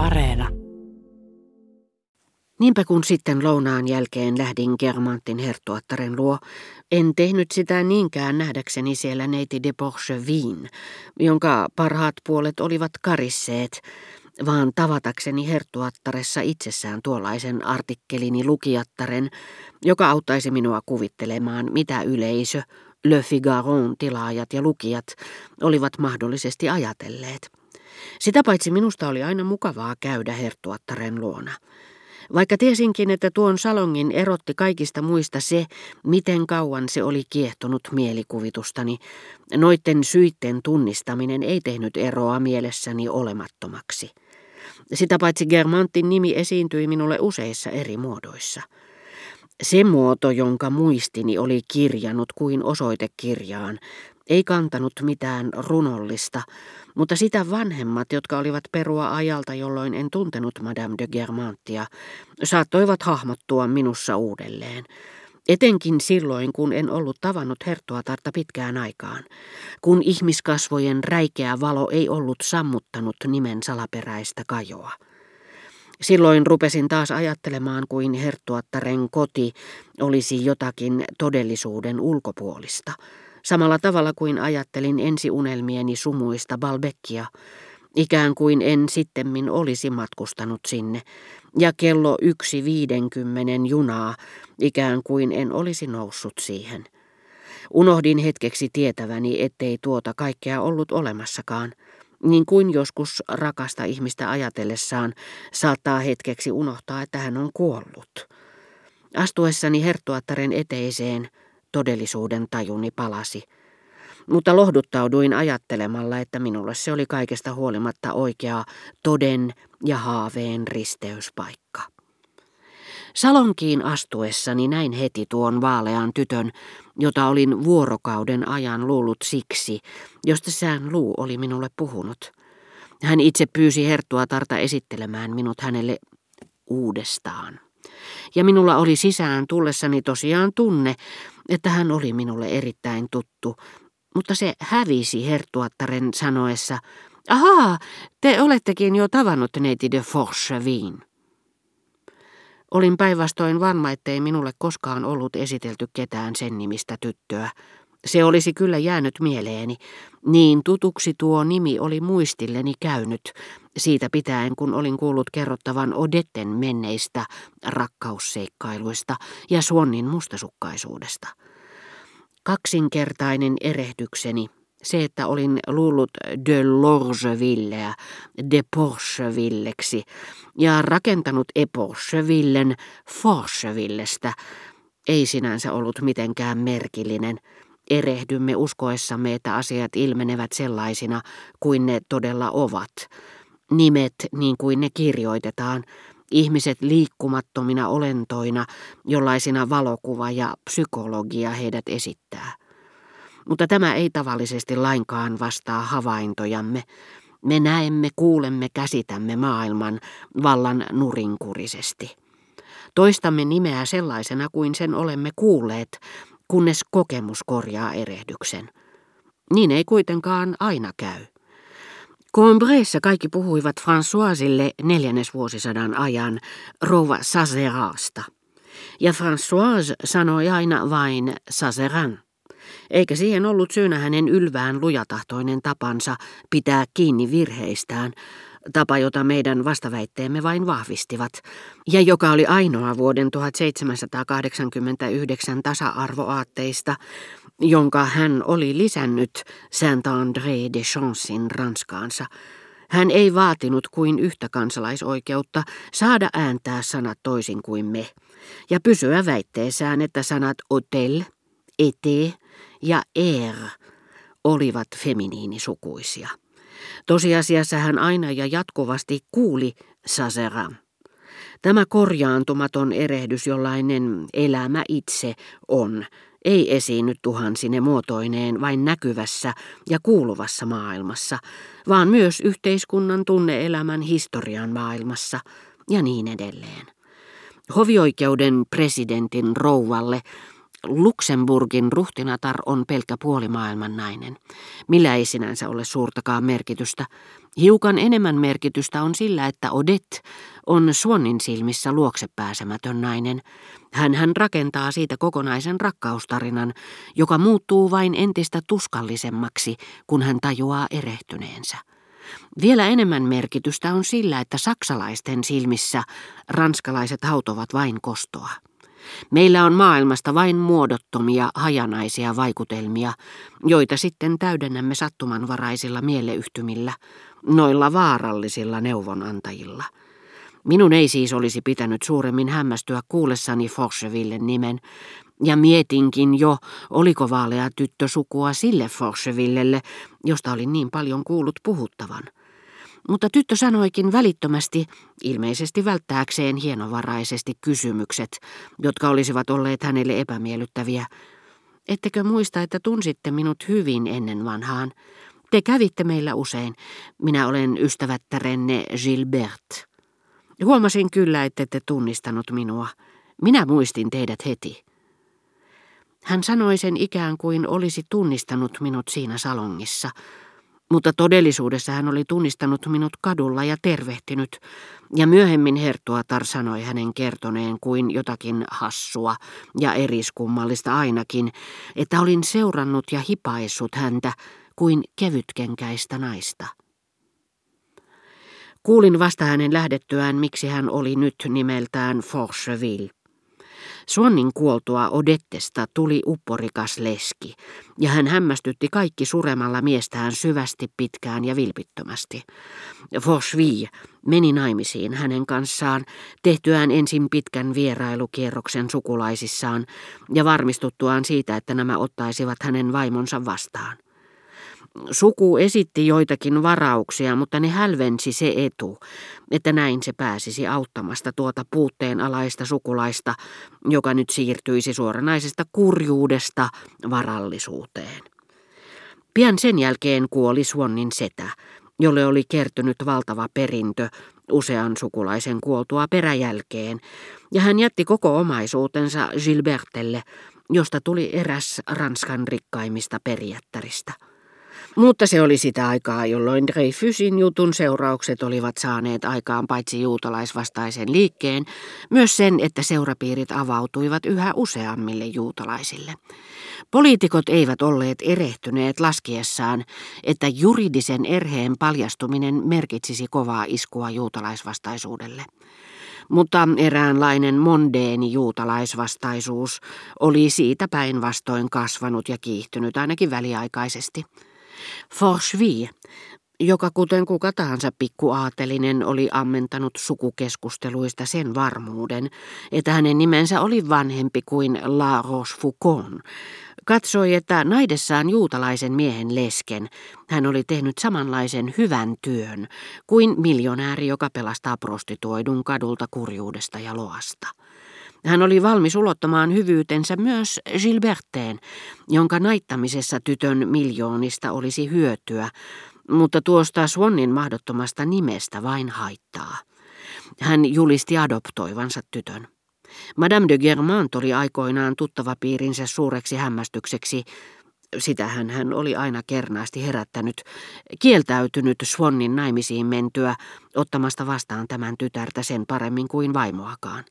Areena. Niinpä kun sitten lounaan jälkeen lähdin Germantin herttuattaren luo, en tehnyt sitä niinkään nähdäkseni siellä neiti de Porchevin, jonka parhaat puolet olivat karisseet, vaan tavatakseni herttuattaressa itsessään tuollaisen artikkelini lukijattaren, joka auttaisi minua kuvittelemaan, mitä yleisö, Le Figaron tilaajat ja lukijat olivat mahdollisesti ajatelleet. Sitä paitsi minusta oli aina mukavaa käydä herttuattaren luona. Vaikka tiesinkin, että tuon salongin erotti kaikista muista se, miten kauan se oli kiehtonut mielikuvitustani, noitten syitten tunnistaminen ei tehnyt eroa mielessäni olemattomaksi. Sitä paitsi Germantin nimi esiintyi minulle useissa eri muodoissa. Se muoto, jonka muistini oli kirjannut kuin osoitekirjaan, ei kantanut mitään runollista, mutta sitä vanhemmat, jotka olivat perua ajalta, jolloin en tuntenut Madame de Germantia, saattoivat hahmottua minussa uudelleen. Etenkin silloin, kun en ollut tavannut herttuatarta pitkään aikaan, kun ihmiskasvojen räikeä valo ei ollut sammuttanut nimen salaperäistä kajoa. Silloin rupesin taas ajattelemaan, kuin herttuattaren koti olisi jotakin todellisuuden ulkopuolista – samalla tavalla kuin ajattelin ensiunelmieni sumuista Balbeckia, ikään kuin en sittemmin olisi matkustanut sinne, ja kello yksi viidenkymmenen junaa, ikään kuin en olisi noussut siihen. Unohdin hetkeksi tietäväni, ettei tuota kaikkea ollut olemassakaan, niin kuin joskus rakasta ihmistä ajatellessaan saattaa hetkeksi unohtaa, että hän on kuollut. Astuessani herttuattaren eteiseen todellisuuden tajuni palasi. Mutta lohduttauduin ajattelemalla, että minulle se oli kaikesta huolimatta oikea toden ja haaveen risteyspaikka. Salonkiin astuessani näin heti tuon vaalean tytön, jota olin vuorokauden ajan luullut siksi, josta sään luu oli minulle puhunut. Hän itse pyysi Tarta esittelemään minut hänelle uudestaan. Ja minulla oli sisään tullessani tosiaan tunne, että hän oli minulle erittäin tuttu, mutta se hävisi herttuattaren sanoessa, ahaa, te olettekin jo tavannut neiti de Forchevin. Olin päinvastoin varma, ettei minulle koskaan ollut esitelty ketään sen nimistä tyttöä. Se olisi kyllä jäänyt mieleeni. Niin tutuksi tuo nimi oli muistilleni käynyt, siitä pitäen kun olin kuullut kerrottavan Odetten menneistä rakkausseikkailuista ja Suonnin mustasukkaisuudesta. Kaksinkertainen erehdykseni, se että olin luullut de Lorgevilleä de Porchevilleksi ja rakentanut Eporchevillen Forchevillestä, ei sinänsä ollut mitenkään merkillinen. Erehdymme uskoessamme, että asiat ilmenevät sellaisina kuin ne todella ovat. Nimet niin kuin ne kirjoitetaan, Ihmiset liikkumattomina olentoina, jollaisina valokuva ja psykologia heidät esittää. Mutta tämä ei tavallisesti lainkaan vastaa havaintojamme. Me näemme, kuulemme, käsitämme maailman vallan nurinkurisesti. Toistamme nimeä sellaisena kuin sen olemme kuulleet, kunnes kokemus korjaa erehdyksen. Niin ei kuitenkaan aina käy. Combreessa kaikki puhuivat Françoisille neljännesvuosisadan ajan rouva Sazeraasta. Ja Françoise sanoi aina vain Sazeran. Eikä siihen ollut syynä hänen ylvään lujatahtoinen tapansa pitää kiinni virheistään, tapa jota meidän vastaväitteemme vain vahvistivat, ja joka oli ainoa vuoden 1789 tasa-arvoaatteista, jonka hän oli lisännyt Saint-André de Chancein Ranskaansa. Hän ei vaatinut kuin yhtä kansalaisoikeutta saada ääntää sanat toisin kuin me, ja pysyä väitteessään, että sanat hotel, ete ja er olivat feminiinisukuisia. Tosiasiassa hän aina ja jatkuvasti kuuli Sasera. Tämä korjaantumaton erehdys, jollainen elämä itse on, ei esiinny tuhansine muotoineen vain näkyvässä ja kuuluvassa maailmassa, vaan myös yhteiskunnan tunneelämän historian maailmassa ja niin edelleen. Hovioikeuden presidentin rouvalle Luxemburgin ruhtinatar on pelkkä puolimaailman nainen. Millä ei sinänsä ole suurtakaan merkitystä. Hiukan enemmän merkitystä on sillä, että Odette on Suonnin silmissä luokse pääsemätön nainen. Hän hän rakentaa siitä kokonaisen rakkaustarinan, joka muuttuu vain entistä tuskallisemmaksi, kun hän tajuaa erehtyneensä. Vielä enemmän merkitystä on sillä, että saksalaisten silmissä ranskalaiset hautovat vain kostoa. Meillä on maailmasta vain muodottomia, hajanaisia vaikutelmia, joita sitten täydennämme sattumanvaraisilla mieleyhtymillä, noilla vaarallisilla neuvonantajilla. Minun ei siis olisi pitänyt suuremmin hämmästyä kuullessani Forchevillen nimen, ja mietinkin jo, oliko vaalea tyttö sukua sille Forchevillelle, josta olin niin paljon kuullut puhuttavan. Mutta tyttö sanoikin välittömästi, ilmeisesti välttääkseen hienovaraisesti kysymykset, jotka olisivat olleet hänelle epämiellyttäviä. Ettekö muista, että tunsitte minut hyvin ennen vanhaan? Te kävitte meillä usein. Minä olen ystävättärenne Gilbert. Huomasin kyllä, että te tunnistanut minua. Minä muistin teidät heti. Hän sanoi sen ikään kuin olisi tunnistanut minut siinä salongissa, mutta todellisuudessa hän oli tunnistanut minut kadulla ja tervehtinyt, ja myöhemmin Hertuatar sanoi hänen kertoneen kuin jotakin hassua ja eriskummallista ainakin, että olin seurannut ja hipaissut häntä kuin kevytkenkäistä naista. Kuulin vasta hänen lähdettyään, miksi hän oli nyt nimeltään Forcheville. Suonnin kuoltua Odettesta tuli upporikas leski, ja hän hämmästytti kaikki suremalla miestään syvästi pitkään ja vilpittömästi. Fosvi meni naimisiin hänen kanssaan, tehtyään ensin pitkän vierailukierroksen sukulaisissaan ja varmistuttuaan siitä, että nämä ottaisivat hänen vaimonsa vastaan. Suku esitti joitakin varauksia, mutta ne hälvensi se etu, että näin se pääsisi auttamasta tuota puutteen alaista sukulaista, joka nyt siirtyisi suoranaisesta kurjuudesta varallisuuteen. Pian sen jälkeen kuoli Suonnin setä, jolle oli kertynyt valtava perintö usean sukulaisen kuoltua peräjälkeen, ja hän jätti koko omaisuutensa Gilbertelle, josta tuli eräs Ranskan rikkaimmista perijättäristä. Mutta se oli sitä aikaa, jolloin Dreyfusin jutun seuraukset olivat saaneet aikaan paitsi juutalaisvastaisen liikkeen, myös sen, että seurapiirit avautuivat yhä useammille juutalaisille. Poliitikot eivät olleet erehtyneet laskiessaan, että juridisen erheen paljastuminen merkitsisi kovaa iskua juutalaisvastaisuudelle mutta eräänlainen mondeeni juutalaisvastaisuus oli siitä päinvastoin kasvanut ja kiihtynyt ainakin väliaikaisesti. Forchvi, joka kuten kuka tahansa pikkuaatelinen oli ammentanut sukukeskusteluista sen varmuuden, että hänen nimensä oli vanhempi kuin La Rochefoucauld, katsoi, että naidessaan juutalaisen miehen lesken hän oli tehnyt samanlaisen hyvän työn kuin miljonääri, joka pelastaa prostituoidun kadulta kurjuudesta ja loasta. Hän oli valmis ulottamaan hyvyytensä myös Gilberteen, jonka naittamisessa tytön miljoonista olisi hyötyä, mutta tuosta Swannin mahdottomasta nimestä vain haittaa. Hän julisti adoptoivansa tytön. Madame de Germant oli aikoinaan tuttava piirinsä suureksi hämmästykseksi, sitähän hän oli aina kernaasti herättänyt, kieltäytynyt Swannin naimisiin mentyä ottamasta vastaan tämän tytärtä sen paremmin kuin vaimoakaan.